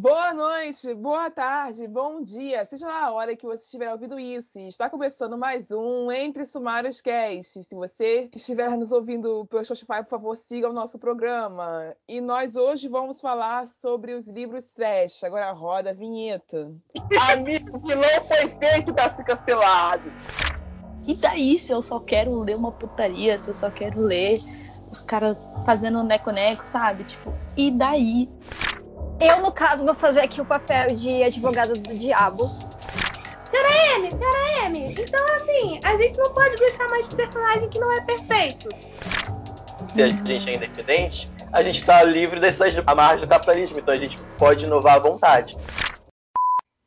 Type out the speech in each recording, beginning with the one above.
Boa noite, boa tarde, bom dia, seja lá a hora que você estiver ouvindo isso. Está começando mais um Entre Sumários Cast. Se você estiver nos ouvindo pelo Spotify, por favor, siga o nosso programa. E nós hoje vamos falar sobre os livros trash. Agora roda a vinheta. Amigo, que não foi feito para ser cancelado. E daí se eu só quero ler uma putaria, se eu só quero ler os caras fazendo neco-neco, sabe? Tipo, e daí? Eu, no caso, vou fazer aqui o papel de advogada do diabo. Senhora M, senhora M, então assim, a gente não pode gostar mais de personagem que não é perfeito. Se a gente é independente, a gente tá livre dessas amarras do capitalismo, então a gente pode inovar à vontade.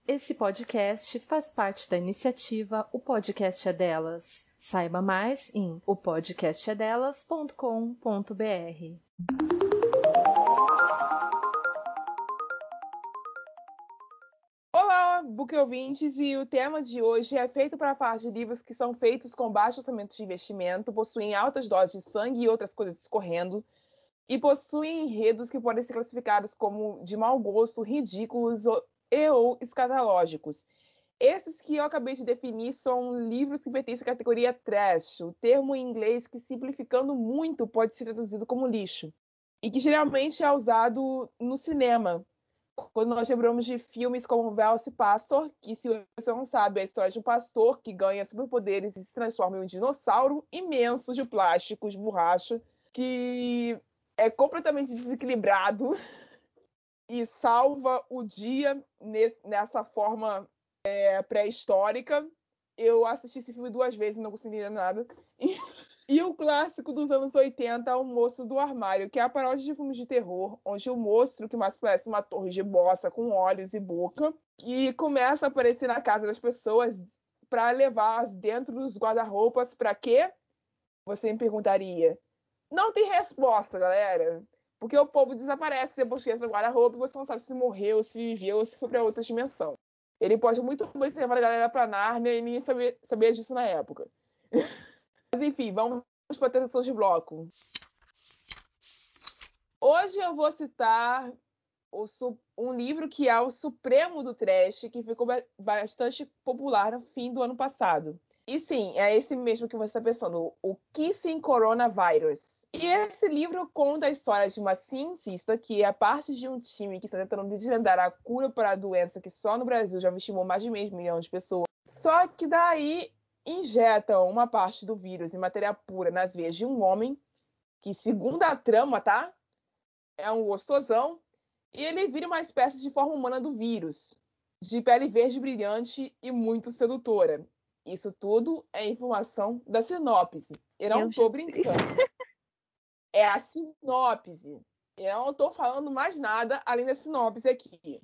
Esse podcast faz parte da iniciativa O Podcast é Delas. Saiba mais em opodcastedelas.com.br. book ouvintes, e o tema de hoje é feito para falar de livros que são feitos com baixo orçamento de investimento, possuem altas doses de sangue e outras coisas escorrendo, e possuem enredos que podem ser classificados como de mau gosto, ridículos e ou escatológicos. Esses que eu acabei de definir são livros que pertencem à categoria trash, o termo em inglês que, simplificando muito, pode ser traduzido como lixo, e que geralmente é usado no cinema, quando nós lembramos de filmes como Velocipastor, que se você não sabe, é a história de um pastor que ganha superpoderes e se transforma em um dinossauro imenso de plástico, de borracha, que é completamente desequilibrado e salva o dia nessa forma é, pré-histórica. Eu assisti esse filme duas vezes e não consegui entender nada. O clássico dos anos 80, O Monstro do Armário, que é a paródia de filmes de terror, onde o monstro, que mais parece uma torre de bosta com olhos e boca, que começa a aparecer na casa das pessoas para levá-las dentro dos guarda-roupas para quê? Você me perguntaria. Não tem resposta, galera. Porque o povo desaparece depois que entra no guarda-roupa e você não sabe se morreu, se viveu ou se foi para outra dimensão. Ele pode muito bem ter a galera para Nárnia e ninguém sabia, sabia disso na época. Mas enfim, vamos para a terceira de bloco. Hoje eu vou citar o, um livro que é o Supremo do Trash, que ficou bastante popular no fim do ano passado. E sim, é esse mesmo que você está pensando, o Kissing Coronavirus. E esse livro conta a história de uma cientista que é parte de um time que está tentando desvendar a cura para a doença que só no Brasil já vitimou mais de meio milhão de pessoas. Só que daí injetam uma parte do vírus em matéria pura nas veias de um homem, que, segundo a trama, tá? É um gostosão, e ele vira uma espécie de forma humana do vírus, de pele verde brilhante e muito sedutora. Isso tudo é informação da sinopse. Eu não estou brincando. É a sinopse. Eu não estou falando mais nada além da sinopse aqui.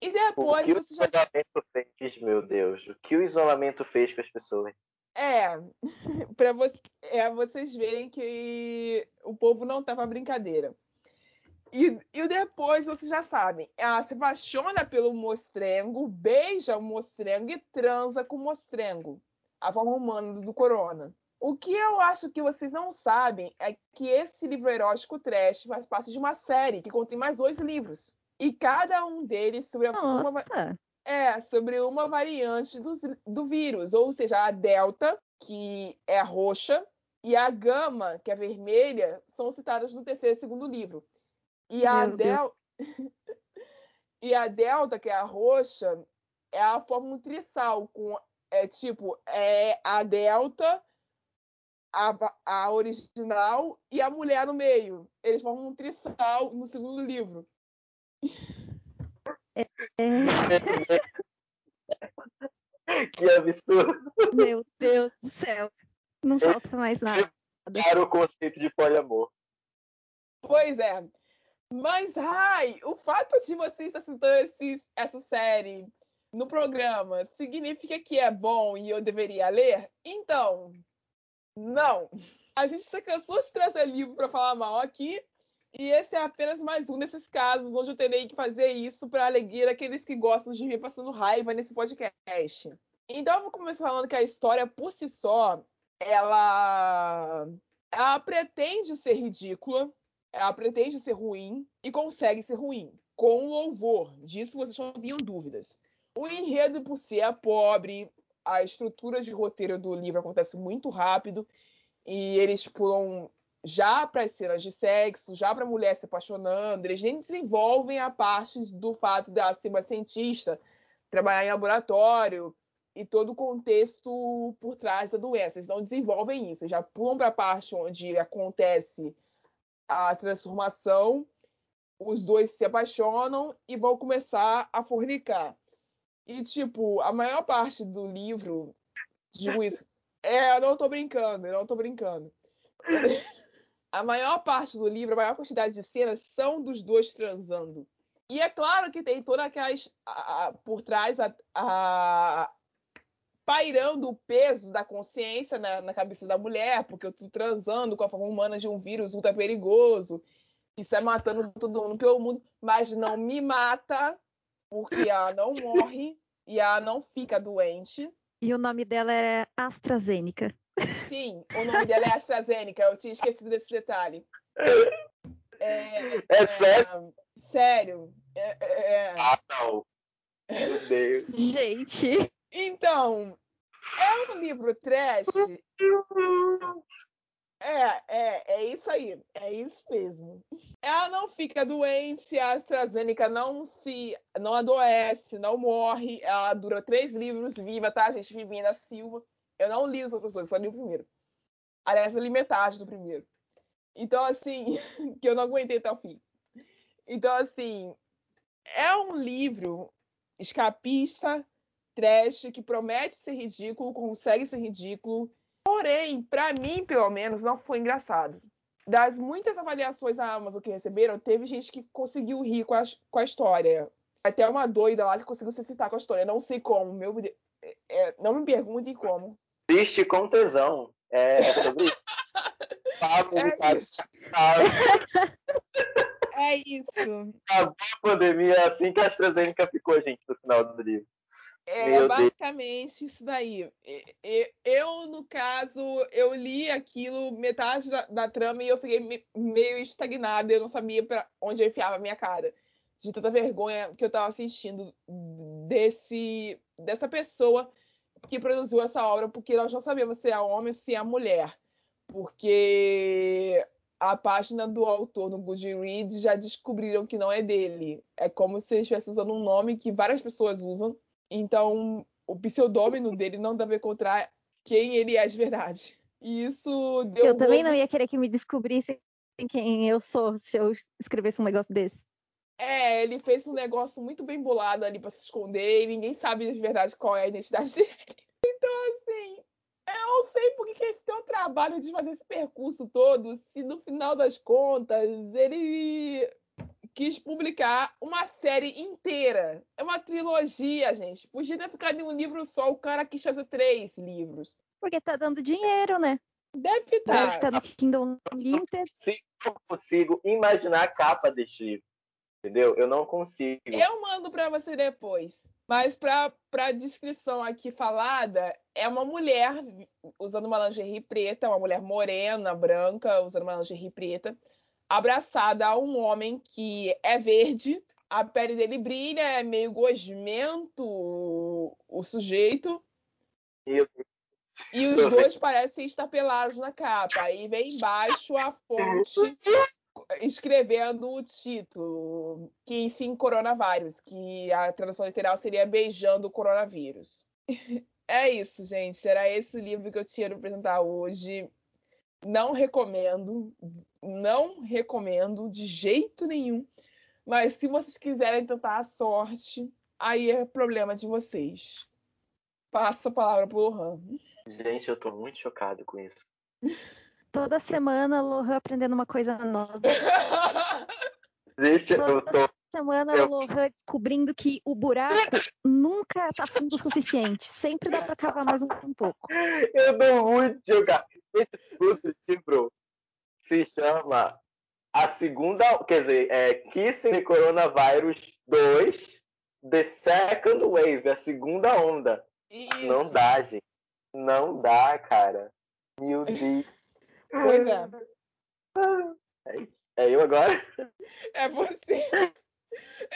E depois o que você o isolamento fez, meu Deus? O que o isolamento fez com as pessoas? É, para vo é, vocês verem que o povo não tá pra brincadeira. E, e depois, vocês já sabem, ela se apaixona pelo mostrengo, beija o mostrengo e transa com o mostrengo, a forma humana do corona. O que eu acho que vocês não sabem é que esse livro erótico trash faz parte de uma série que contém mais dois livros. E cada um deles sobre Nossa. uma é sobre uma variante do, do vírus, ou seja, a delta, que é roxa, e a gama, que é vermelha, são citadas no terceiro e segundo livro. E a, del... e a delta, que é a roxa, é a forma trissal, com é tipo é a delta, a, a original e a mulher no meio. Eles formam um trissal no segundo livro. Que absurdo. Meu Deus do céu. Não falta mais nada. Para o conceito de poliamor. Pois é. Mas, Rai, o fato de você estar citando esse, essa série no programa significa que é bom e eu deveria ler? Então, não. A gente já cansou de trazer livro para falar mal aqui, e esse é apenas mais um desses casos onde eu terei que fazer isso para alegria daqueles que gostam de me passando raiva nesse podcast. Então eu vou começar falando que a história por si só, ela, ela pretende ser ridícula, ela pretende ser ruim e consegue ser ruim. com louvor. Disso vocês não tinham dúvidas. O enredo, por si, é pobre, a estrutura de roteiro do livro acontece muito rápido e eles pulam já para as cenas de sexo, já para a mulher se apaixonando, eles nem desenvolvem a parte do fato dela ser uma cientista, trabalhar em laboratório e todo o contexto por trás da doença. Eles não desenvolvem isso, eles já pulam para a parte onde acontece a transformação, os dois se apaixonam e vão começar a fornicar. E, tipo, a maior parte do livro, digo isso, é, eu não tô brincando, eu não tô brincando. A maior parte do livro, a maior quantidade de cenas são dos dois transando. E é claro que tem toda aquelas. A, a, por trás, a, a, pairando o peso da consciência na, na, cabeça da mulher, porque eu tô transando com a forma humana de um vírus ultra perigoso, que sai matando todo mundo pelo mundo, mas não me mata, porque ela não morre e ela não fica doente. E o nome dela é AstraZeneca. Sim, o nome dela é AstraZeneca, eu tinha esquecido desse detalhe. É, é, é sério? Sério. É, é, ah, não. Meu Deus. Gente. Então, é um livro trash. É, é, é isso aí. É isso mesmo. Ela não fica doente, a AstraZeneca não se. não adoece, não morre. Ela dura três livros viva, tá, gente? Vivinha da Silva. Eu não li os outros dois, só li o primeiro. Aliás, eu li metade do primeiro. Então, assim, que eu não aguentei até o fim. Então, assim, é um livro escapista, trash, que promete ser ridículo, consegue ser ridículo. Porém, para mim, pelo menos, não foi engraçado. Das muitas avaliações na Amazon que receberam, teve gente que conseguiu rir com a, com a história. Até uma doida lá que conseguiu se citar com a história. Não sei como, meu é, é, não me perguntem como. Triste com tesão. É, é sobre isso. é, isso. é isso. Acabou a pandemia assim que a AstraZeneca ficou, gente, no final do livro. É Meu basicamente Deus. isso daí. Eu, no caso, eu li aquilo, metade da, da trama, e eu fiquei meio estagnada. Eu não sabia para onde eu enfiava a minha cara. De tanta vergonha que eu estava assistindo desse, dessa pessoa que produziu essa obra, porque nós não sabemos se é homem ou se é mulher. Porque a página do autor no Goodreads já descobriram que não é dele. É como se ele estivesse usando um nome que várias pessoas usam. Então, o pseudônimo dele não deve encontrar quem ele é de verdade. E isso deu. Eu também não ia querer que me descobrisse quem eu sou se eu escrevesse um negócio desse. É, ele fez um negócio muito bem bolado ali para se esconder e ninguém sabe de verdade qual é a identidade dele. Então, assim, eu não sei por que esse teu trabalho de fazer esse percurso todo, se no final das contas ele quis publicar uma série inteira. É uma trilogia, gente. Podia ter ficado em um livro só, o cara quis fazer três livros. Porque tá dando dinheiro, né? Deve estar. Deve estar no Kindle Unlimited. Eu consigo imaginar a capa deste livro. Entendeu? Eu não consigo. Eu mando para você depois. Mas para a descrição aqui falada, é uma mulher usando uma lingerie preta, uma mulher morena, branca, usando uma lingerie preta, abraçada a um homem que é verde, a pele dele brilha, é meio gosmento o sujeito. Meu e os dois parecem estar pelados na capa. Aí vem embaixo a fonte escrevendo o título, que sim, coronavírus, que a tradução literal seria Beijando o Coronavírus. É isso, gente. Era esse o livro que eu tinha para apresentar hoje. Não recomendo, não recomendo de jeito nenhum. Mas se vocês quiserem tentar a sorte, aí é problema de vocês. Passo a palavra pro Lohan. Gente, eu tô muito chocado com isso. Toda semana, Lohan aprendendo uma coisa nova. Gente, Toda eu tô. semana, eu... Lohan descobrindo que o buraco nunca tá fundo o suficiente. Sempre dá pra cavar mais um, um pouco. Eu dou muito chocado. Esse livro se chama A Segunda. Quer dizer, é Kissing Coronavirus 2 The Second Wave a segunda onda. Isso. Não dá, gente. Não dá, cara. Meu Deus. Pois é. É isso. É eu agora? É você.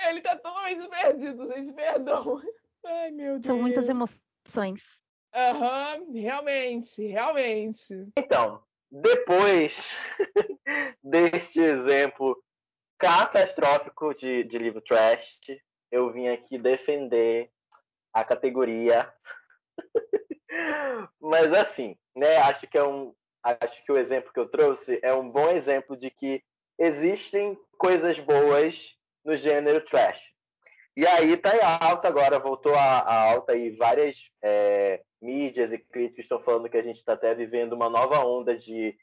Ele tá totalmente perdido, gente, perdão. Ai, meu Deus. São muitas emoções. Aham, realmente, realmente. Então, depois deste exemplo catastrófico de, de livro trash, eu vim aqui defender a categoria. Mas assim, né? Acho que é um, acho que o exemplo que eu trouxe é um bom exemplo de que existem coisas boas no gênero trash. E aí tá em alta agora, voltou a, a alta e várias é, mídias e críticos estão falando que a gente está até vivendo uma nova onda de,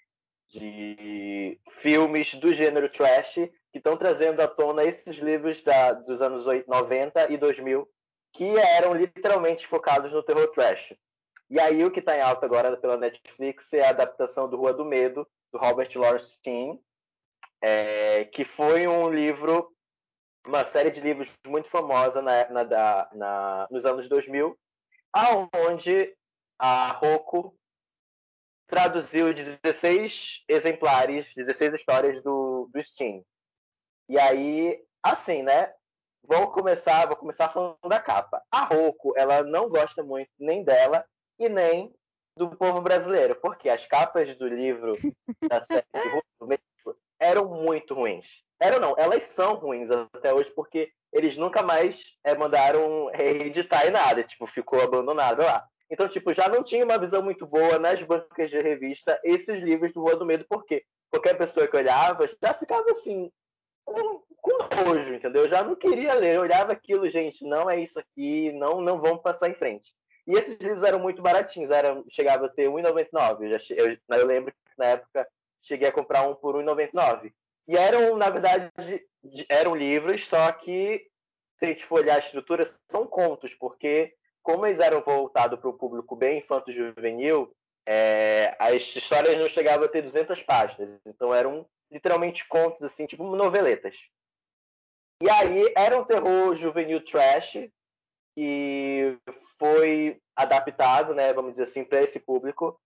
de filmes do gênero trash que estão trazendo à tona esses livros da, dos anos 90 e 2000 que eram literalmente focados no terror trash. E aí o que está em alta agora pela Netflix é a adaptação do Rua do Medo, do Robert Lawrence Stein, é, que foi um livro uma série de livros muito famosa na, na, na, nos anos 2000, aonde a Rocco traduziu 16 exemplares, 16 histórias do, do Steam. E aí, assim, né? Vou começar, vou começar falando da capa. A Rocco, ela não gosta muito nem dela e nem do povo brasileiro, porque as capas do livro da série eram muito ruins. Eram não, elas são ruins até hoje porque eles nunca mais é, mandaram reeditar e nada, tipo, ficou abandonado lá. Então, tipo, já não tinha uma visão muito boa nas bancas de revista esses livros do Rua do Medo, porque qualquer pessoa que olhava já ficava assim, com, com nojo, entendeu? Eu já não queria ler, eu olhava aquilo, gente, não é isso aqui, não, não vamos passar em frente. E esses livros eram muito baratinhos, eram, chegava a ter R$1,99. Eu, eu, eu lembro que na época cheguei a comprar um por R$1,99. E eram, na verdade, eram livros, só que, se a gente for olhar a estrutura, são contos, porque como eles eram voltados para o público bem infanto-juvenil, é, as histórias não chegavam a ter 200 páginas. Então eram literalmente contos, assim, tipo noveletas. E aí era um terror juvenil trash, que foi adaptado, né, vamos dizer assim, para esse público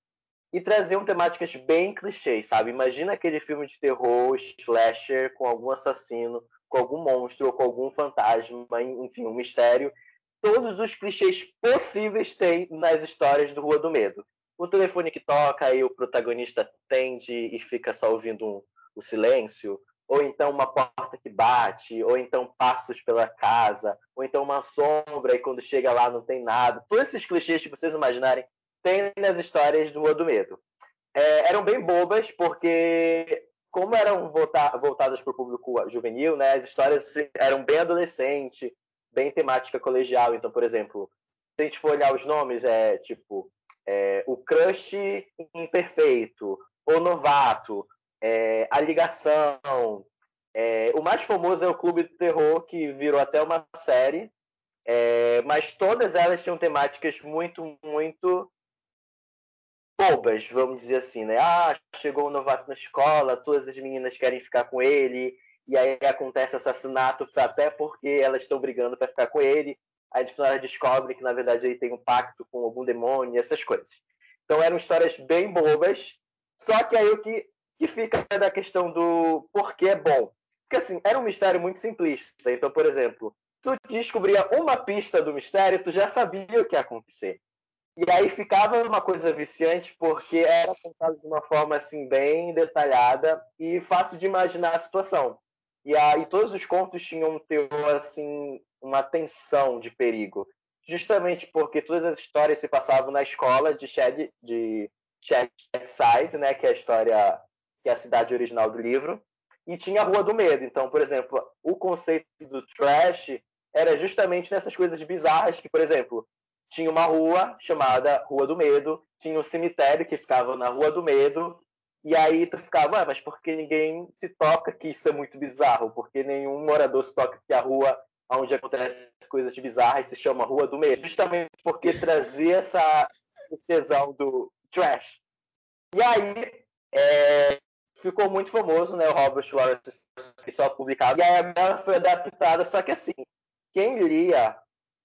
e traziam temáticas bem clichês, sabe? Imagina aquele filme de terror, slasher, com algum assassino, com algum monstro, ou com algum fantasma, enfim, um mistério. Todos os clichês possíveis tem nas histórias do Rua do Medo. O telefone que toca e o protagonista atende e fica só ouvindo um, o silêncio, ou então uma porta que bate, ou então passos pela casa, ou então uma sombra e quando chega lá não tem nada. Todos esses clichês que vocês imaginarem tem nas histórias do Rua do Medo. É, eram bem bobas, porque como eram volta voltadas para o público juvenil, né, as histórias eram bem adolescente, bem temática colegial. Então, por exemplo, se a gente for olhar os nomes, é tipo é, o crush imperfeito, o novato, é, a ligação. É, o mais famoso é o Clube do Terror, que virou até uma série, é, mas todas elas tinham temáticas muito, muito bobas, vamos dizer assim, né? Ah, chegou um novato na escola, todas as meninas querem ficar com ele, e aí acontece assassinato até porque elas estão brigando para ficar com ele. Aí no final descobre que na verdade ele tem um pacto com algum demônio, essas coisas. Então eram histórias bem bobas, só que aí o que, que fica da questão do porquê é bom. Porque assim, era um mistério muito simplista. Então, por exemplo, tu descobria uma pista do mistério, tu já sabia o que ia acontecer. E aí ficava uma coisa viciante porque era contado de uma forma assim bem detalhada e fácil de imaginar a situação. E aí todos os contos tinham um teor assim, uma tensão de perigo, justamente porque todas as histórias se passavam na escola de Shed, de Shadside, né, que é a história que é a cidade original do livro, e tinha a Rua do Medo. Então, por exemplo, o conceito do trash era justamente nessas coisas bizarras que, por exemplo, tinha uma rua chamada Rua do Medo, tinha um cemitério que ficava na Rua do Medo, e aí tu ficava, mas por que ninguém se toca que isso é muito bizarro? Porque nenhum morador se toca que a rua onde acontecem coisas bizarras se chama Rua do Medo? Justamente porque trazia essa tesão do trash. E aí é, ficou muito famoso, né? O Robert que só publicava. E aí ela foi adaptada, só que assim, quem lia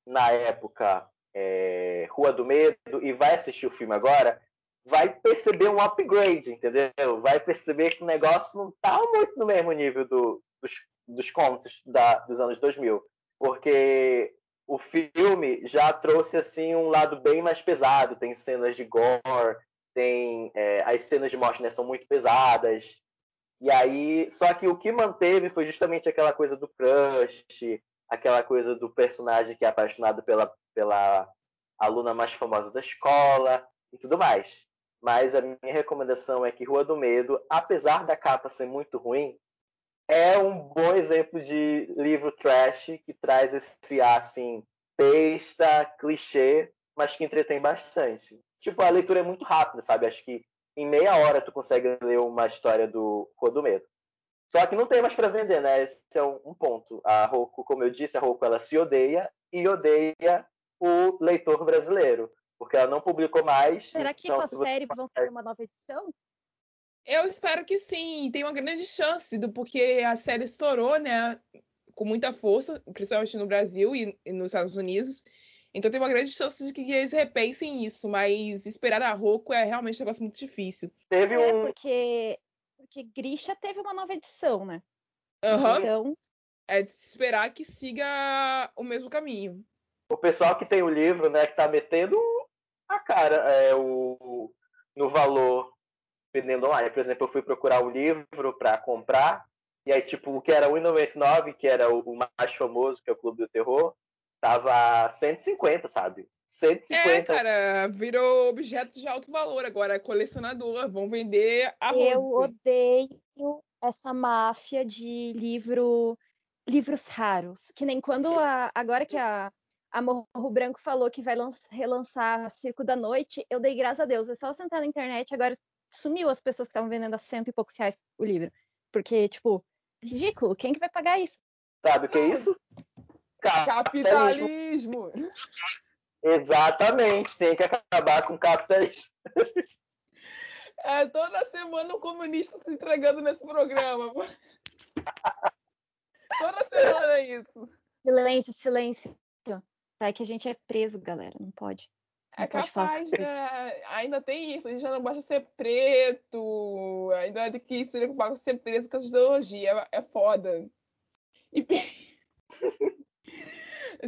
na época é, Rua do Medo e vai assistir o filme agora, vai perceber um upgrade, entendeu? Vai perceber que o negócio não está muito no mesmo nível do, dos, dos contos da, dos anos 2000, porque o filme já trouxe assim um lado bem mais pesado, tem cenas de gore, tem é, as cenas de morte né, são muito pesadas. E aí, só que o que manteve foi justamente aquela coisa do crush, aquela coisa do personagem que é apaixonado pela, pela aluna mais famosa da escola e tudo mais. Mas a minha recomendação é que Rua do Medo, apesar da capa ser muito ruim, é um bom exemplo de livro trash que traz esse assim, besta, clichê, mas que entretém bastante. Tipo, a leitura é muito rápida, sabe? Acho que em meia hora tu consegue ler uma história do Rua do Medo. Só que não tem mais para vender, né? Esse é um ponto. A Roku, como eu disse, a Roku ela se odeia e odeia o leitor brasileiro, porque ela não publicou mais. Será que então, com a se você- série vão fazer uma nova edição? Eu espero que sim, tem uma grande chance, do, porque a série estourou, né, com muita força, principalmente no Brasil e, e nos Estados Unidos. Então tem uma grande chance de que eles repensem isso, mas esperar a Roku é realmente um negócio muito difícil. Teve É, um. porque, porque Grisha teve uma nova edição, né? Aham, Então, É de se esperar que siga o mesmo caminho. O pessoal que tem o livro, né, que tá metendo a cara é, o, no valor vendendo online. Por exemplo, eu fui procurar o livro para comprar, e aí, tipo, o que era R$1,99, que era o, o mais famoso, que é o Clube do Terror, tava 150, sabe? 150. É, cara, virou objeto de alto valor agora, é colecionador, vão vender a eu odeio essa máfia de livro, livros raros. Que nem quando a- agora que a, a Morro Branco falou que vai lan- relançar Circo da Noite, eu dei graças a Deus. É só sentar na internet, agora sumiu as pessoas que estavam vendendo a cento e poucos reais o livro. Porque, tipo, ridículo, quem que vai pagar isso? Sabe o que é isso? Capitalismo! Exatamente, tem que acabar com o capitalismo. É toda semana um comunista se entregando nesse programa. toda semana é isso. Silêncio, silêncio. Vai que a gente é preso, galera. Não pode. É pode capaz, né? Ainda tem isso, a gente já não basta ser preto, ainda tem que se preocupar com ser preso com a ideologia, é, é foda. E...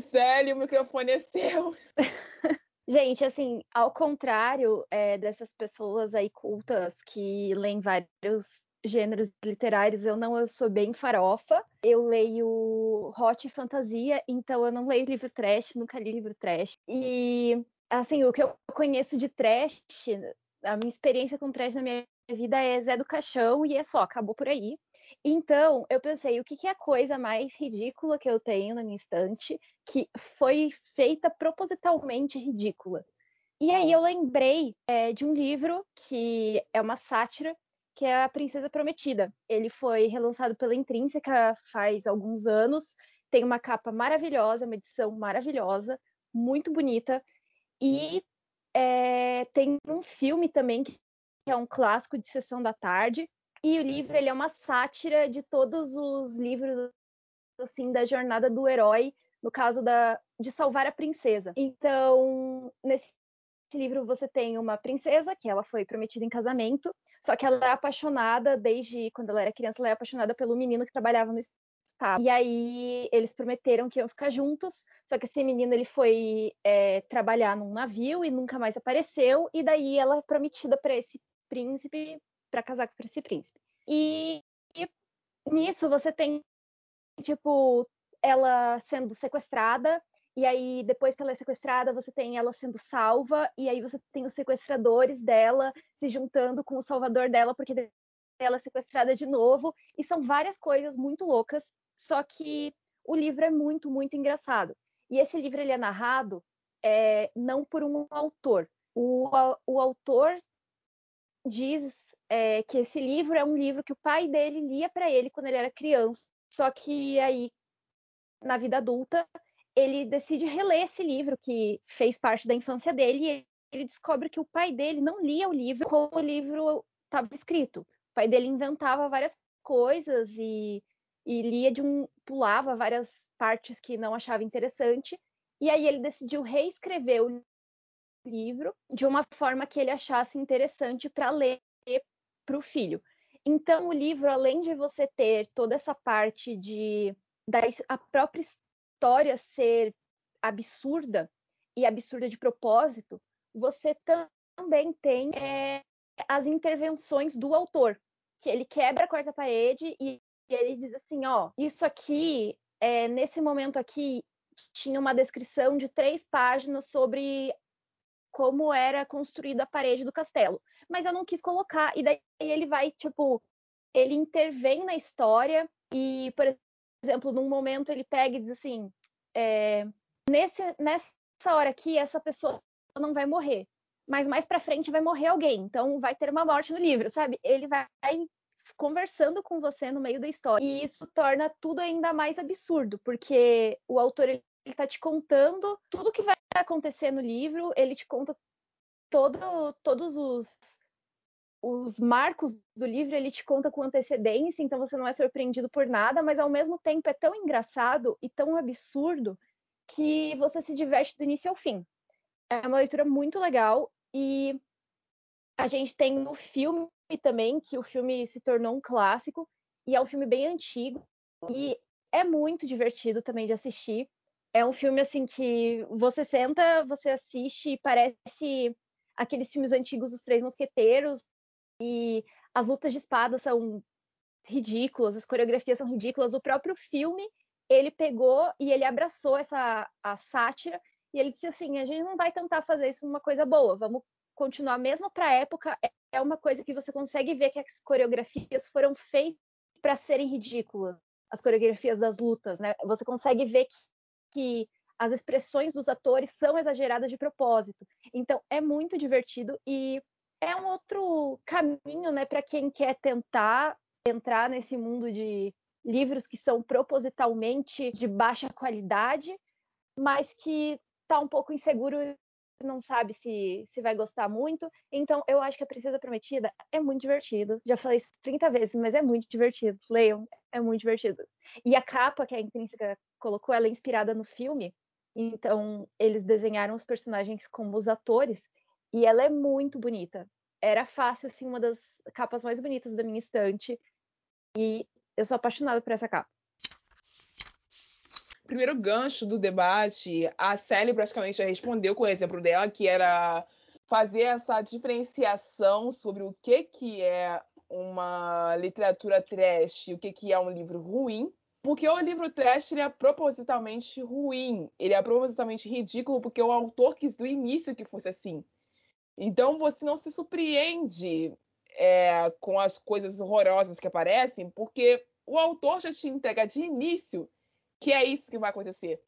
Célio, o microfone é seu. Gente, assim, ao contrário é, dessas pessoas aí cultas que leem vários gêneros literários, eu não, eu sou bem farofa. Eu leio hot fantasia, então eu não leio livro trash, nunca li livro trash. E, assim, o que eu conheço de trash, a minha experiência com trash na minha vida é Zé do Caixão e é só, acabou por aí. Então, eu pensei, o que, que é a coisa mais ridícula que eu tenho na minha estante que foi feita propositalmente ridícula? E aí eu lembrei é, de um livro que é uma sátira, que é A Princesa Prometida. Ele foi relançado pela Intrínseca faz alguns anos, tem uma capa maravilhosa, uma edição maravilhosa, muito bonita, e é, tem um filme também que é um clássico de sessão da tarde, e o livro ele é uma sátira de todos os livros assim da jornada do herói, no caso da de salvar a princesa. Então, nesse livro você tem uma princesa que ela foi prometida em casamento, só que ela é apaixonada desde quando ela era criança, ela é apaixonada pelo menino que trabalhava no estado. E aí eles prometeram que iam ficar juntos, só que esse menino ele foi é, trabalhar num navio e nunca mais apareceu, e daí ela é prometida para esse príncipe para casar com esse príncipe. E, e, nisso você tem, tipo, ela sendo sequestrada, e aí depois que ela é sequestrada, você tem ela sendo salva, e aí você tem os sequestradores dela se juntando com o salvador dela, porque ela é sequestrada de novo, e são várias coisas muito loucas, só que o livro é muito, muito engraçado. E esse livro ele é narrado é, não por um autor. O, o autor diz é, que esse livro é um livro que o pai dele lia para ele quando ele era criança. Só que aí, na vida adulta, ele decide reler esse livro que fez parte da infância dele e ele descobre que o pai dele não lia o livro como o livro estava escrito. O pai dele inventava várias coisas e, e lia de um. pulava várias partes que não achava interessante. E aí ele decidiu reescrever o livro de uma forma que ele achasse interessante para ler para o filho. Então, o livro, além de você ter toda essa parte de da a própria história ser absurda e absurda de propósito, você também tem é, as intervenções do autor, que ele quebra a quarta parede e ele diz assim, ó, isso aqui, é, nesse momento aqui, tinha uma descrição de três páginas sobre como era construída a parede do castelo. Mas eu não quis colocar. E daí ele vai, tipo, ele intervém na história e, por exemplo, num momento ele pega e diz assim: é, nesse, nessa hora aqui, essa pessoa não vai morrer. Mas mais pra frente vai morrer alguém. Então vai ter uma morte no livro, sabe? Ele vai conversando com você no meio da história. E isso torna tudo ainda mais absurdo, porque o autor ele está te contando tudo que vai acontecer no livro, ele te conta todo, todos os, os marcos do livro, ele te conta com antecedência, então você não é surpreendido por nada, mas ao mesmo tempo é tão engraçado e tão absurdo que você se diverte do início ao fim. É uma leitura muito legal e a gente tem o filme também, que o filme se tornou um clássico e é um filme bem antigo e é muito divertido também de assistir. É um filme assim que você senta, você assiste e parece aqueles filmes antigos dos Três Mosqueteiros e as lutas de espada são ridículas, as coreografias são ridículas. O próprio filme ele pegou e ele abraçou essa a sátira e ele disse assim: a gente não vai tentar fazer isso uma coisa boa, vamos continuar mesmo para a época. É uma coisa que você consegue ver que as coreografias foram feitas para serem ridículas, as coreografias das lutas, né? Você consegue ver que que as expressões dos atores são exageradas de propósito. Então é muito divertido e é um outro caminho, né, para quem quer tentar entrar nesse mundo de livros que são propositalmente de baixa qualidade, mas que está um pouco inseguro não sabe se, se vai gostar muito. Então, eu acho que a Princesa Prometida é muito divertido. Já falei isso 30 vezes, mas é muito divertido. Leiam, é muito divertido. E a capa que a Intrínseca colocou, ela inspirada no filme. Então, eles desenharam os personagens como os atores. E ela é muito bonita. Era fácil, assim, uma das capas mais bonitas da minha estante. E eu sou apaixonada por essa capa primeiro gancho do debate, a Sally praticamente já respondeu com o exemplo dela, que era fazer essa diferenciação sobre o que, que é uma literatura trash e o que, que é um livro ruim. Porque o livro trash ele é propositalmente ruim, ele é propositalmente ridículo, porque o autor quis do início que fosse assim. Então você não se surpreende é, com as coisas horrorosas que aparecem, porque o autor já te entrega de início que é isso que vai acontecer.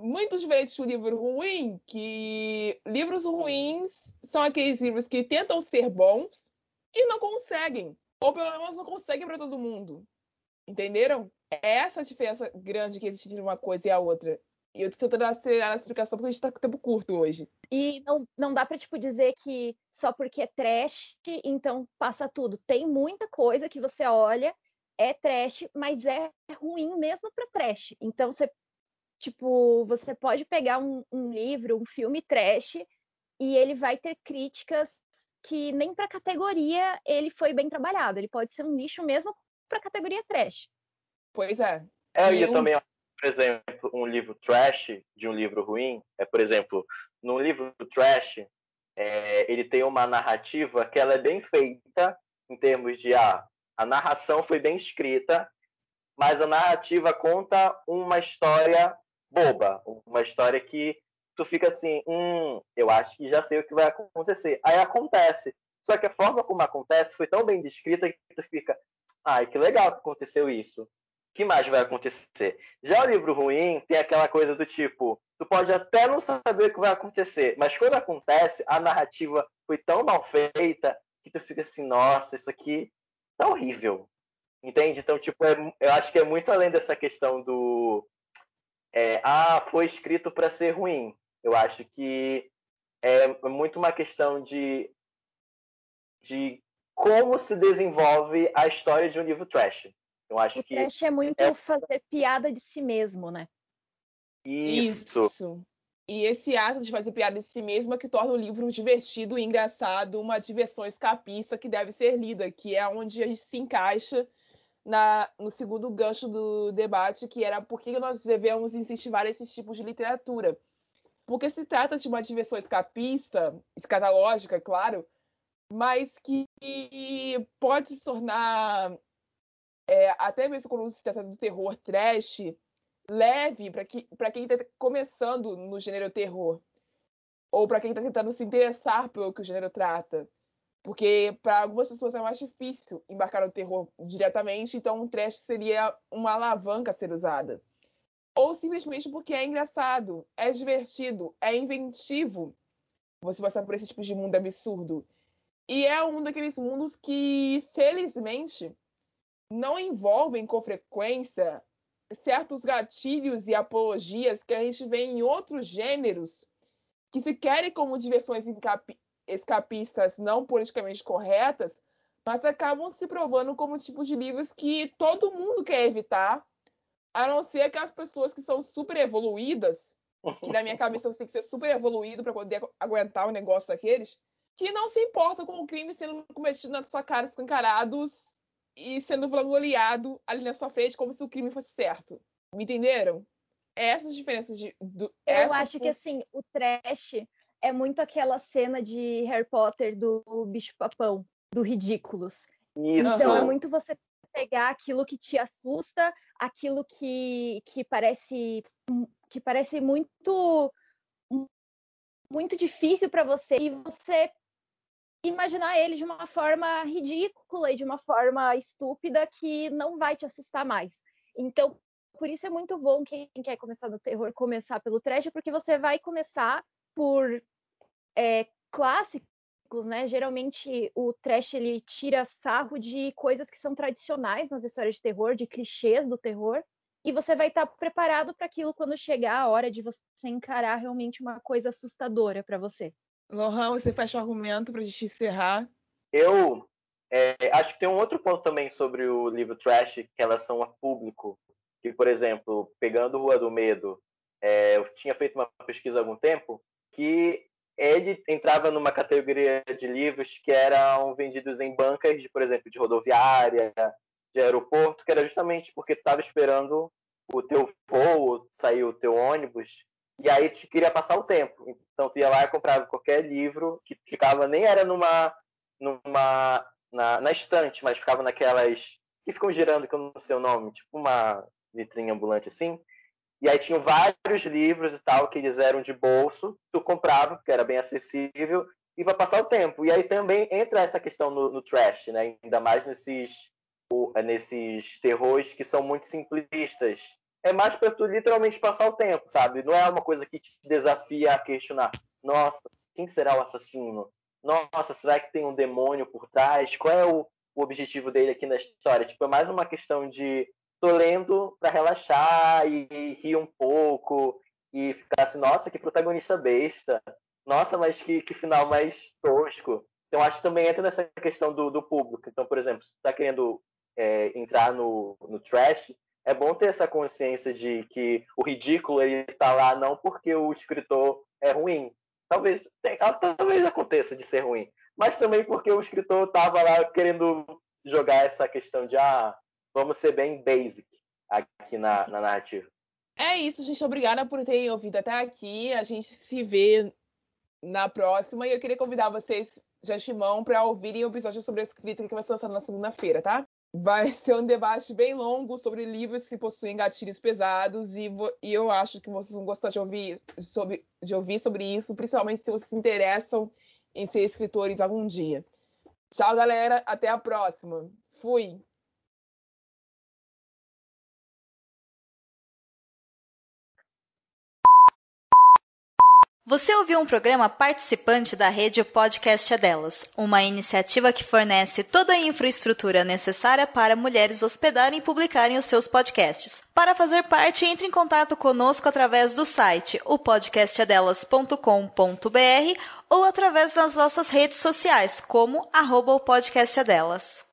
Muito diferente do livro ruim, que livros ruins são aqueles livros que tentam ser bons e não conseguem. Ou pelo menos não conseguem para todo mundo. Entenderam? É essa a diferença grande que existe entre uma coisa e a outra. E eu tô tentando acelerar a explicação porque a gente tá com tempo curto hoje. E não, não dá pra, tipo, dizer que só porque é trash, então passa tudo. Tem muita coisa que você olha é trash, mas é ruim mesmo para trash. Então você tipo, você pode pegar um, um, livro, um filme trash e ele vai ter críticas que nem para categoria ele foi bem trabalhado. Ele pode ser um lixo mesmo para categoria trash. Pois é. É, e eu um... também, por exemplo, um livro trash de um livro ruim é, por exemplo, num livro trash, é, ele tem uma narrativa que ela é bem feita em termos de ah, a narração foi bem escrita, mas a narrativa conta uma história boba, uma história que tu fica assim, hum, eu acho que já sei o que vai acontecer. Aí acontece. Só que a forma como acontece foi tão bem descrita que tu fica, ai, que legal que aconteceu isso. O que mais vai acontecer? Já o livro ruim tem aquela coisa do tipo, tu pode até não saber o que vai acontecer, mas quando acontece, a narrativa foi tão mal feita que tu fica assim, nossa, isso aqui tá horrível. Entende? Então, tipo, é, eu acho que é muito além dessa questão do. É, ah, foi escrito para ser ruim. Eu acho que é muito uma questão de, de como se desenvolve a história de um livro trash. Eu acho o que trash é muito é... fazer piada de si mesmo, né? Isso. Isso. E esse ato de fazer piada de si mesmo é que torna o livro divertido e engraçado, uma diversão escapista que deve ser lida, que é onde a gente se encaixa na, no segundo gancho do debate, que era por que nós devemos incentivar esses tipos de literatura. Porque se trata de uma diversão escapista, escatológica, claro, mas que pode se tornar, é, até mesmo quando se trata do terror trash, leve para que, quem está começando no gênero terror. Ou para quem está tentando se interessar pelo que o gênero trata. Porque para algumas pessoas é mais difícil embarcar no terror diretamente, então um trash seria uma alavanca a ser usada. Ou simplesmente porque é engraçado, é divertido, é inventivo você passar por esse tipo de mundo absurdo. E é um daqueles mundos que, felizmente, não envolvem com frequência certos gatilhos e apologias que a gente vê em outros gêneros que se querem como diversões escapistas não politicamente corretas, mas acabam se provando como tipo de livros que todo mundo quer evitar, a não ser aquelas pessoas que são super evoluídas, que na minha cabeça você tem que ser super evoluído para poder aguentar o um negócio daqueles, que não se importam com o crime sendo cometido na sua cara, escancarados e sendo vangloriado ali na sua frente como se o crime fosse certo. Me entenderam? Essas diferenças de. Do, Eu acho que assim, o trash é muito aquela cena de Harry Potter do bicho-papão, do Ridículos. Isso. Então é muito você pegar aquilo que te assusta, aquilo que, que parece que parece muito muito difícil para você e você imaginar ele de uma forma ridícula e de uma forma estúpida que não vai te assustar mais. Então, por isso é muito bom quem quer começar no terror começar pelo trash, porque você vai começar por é, clássicos, né? Geralmente o trash ele tira sarro de coisas que são tradicionais nas histórias de terror, de clichês do terror, e você vai estar preparado para aquilo quando chegar a hora de você encarar realmente uma coisa assustadora para você. Lohan, você fecha o argumento para a gente encerrar. Eu é, acho que tem um outro ponto também sobre o livro Trash, que relação a público. Que, por exemplo, pegando Rua do Medo, é, eu tinha feito uma pesquisa há algum tempo que ele entrava numa categoria de livros que eram vendidos em bancas, de, por exemplo, de rodoviária, de aeroporto, que era justamente porque tu estava esperando o teu voo, sair o teu ônibus, e aí tu queria passar o tempo. Então tu ia lá e comprava qualquer livro que ficava, nem era numa, numa na, na estante, mas ficava naquelas que ficam girando, que eu não sei o nome, tipo uma vitrine ambulante assim, e aí tinham vários livros e tal que eles eram de bolso, tu comprava, porque era bem acessível, e vai passar o tempo. E aí também entra essa questão no, no trash, né? Ainda mais nesses, nesses terrores que são muito simplistas. É mais para tu literalmente passar o tempo, sabe? Não é uma coisa que te desafia a questionar. Nossa, quem será o assassino? Nossa, será que tem um demônio por trás? Qual é o, o objetivo dele aqui na história? Tipo, é mais uma questão de tô lendo para relaxar e, rir um pouco e ficar assim, nossa, que protagonista besta. Nossa, mas que, que final mais tosco. Então, acho que também entra nessa questão do, do público. Então, por exemplo, se está querendo é, entrar no, no trash, é bom ter essa consciência de que o ridículo ele está lá não porque o escritor é ruim. Talvez, talvez aconteça de ser ruim, mas também porque o escritor estava lá querendo jogar essa questão de ah, vamos ser bem basic aqui na, na narrativa. É isso, gente. Obrigada por terem ouvido até aqui. A gente se vê na próxima. E eu queria convidar vocês, já Chimão, para ouvirem o episódio sobre a escrita que vai ser lançado na segunda-feira, tá? Vai ser um debate bem longo sobre livros que possuem gatilhos pesados e, e eu acho que vocês vão gostar de ouvir sobre, de ouvir sobre isso, principalmente se vocês se interessam em ser escritores algum dia. Tchau, galera. Até a próxima. Fui. Você ouviu um programa participante da rede Podcast é Delas, uma iniciativa que fornece toda a infraestrutura necessária para mulheres hospedarem e publicarem os seus podcasts. Para fazer parte, entre em contato conosco através do site opodcastadelas.com.br ou através das nossas redes sociais, como arroba o podcast Delas.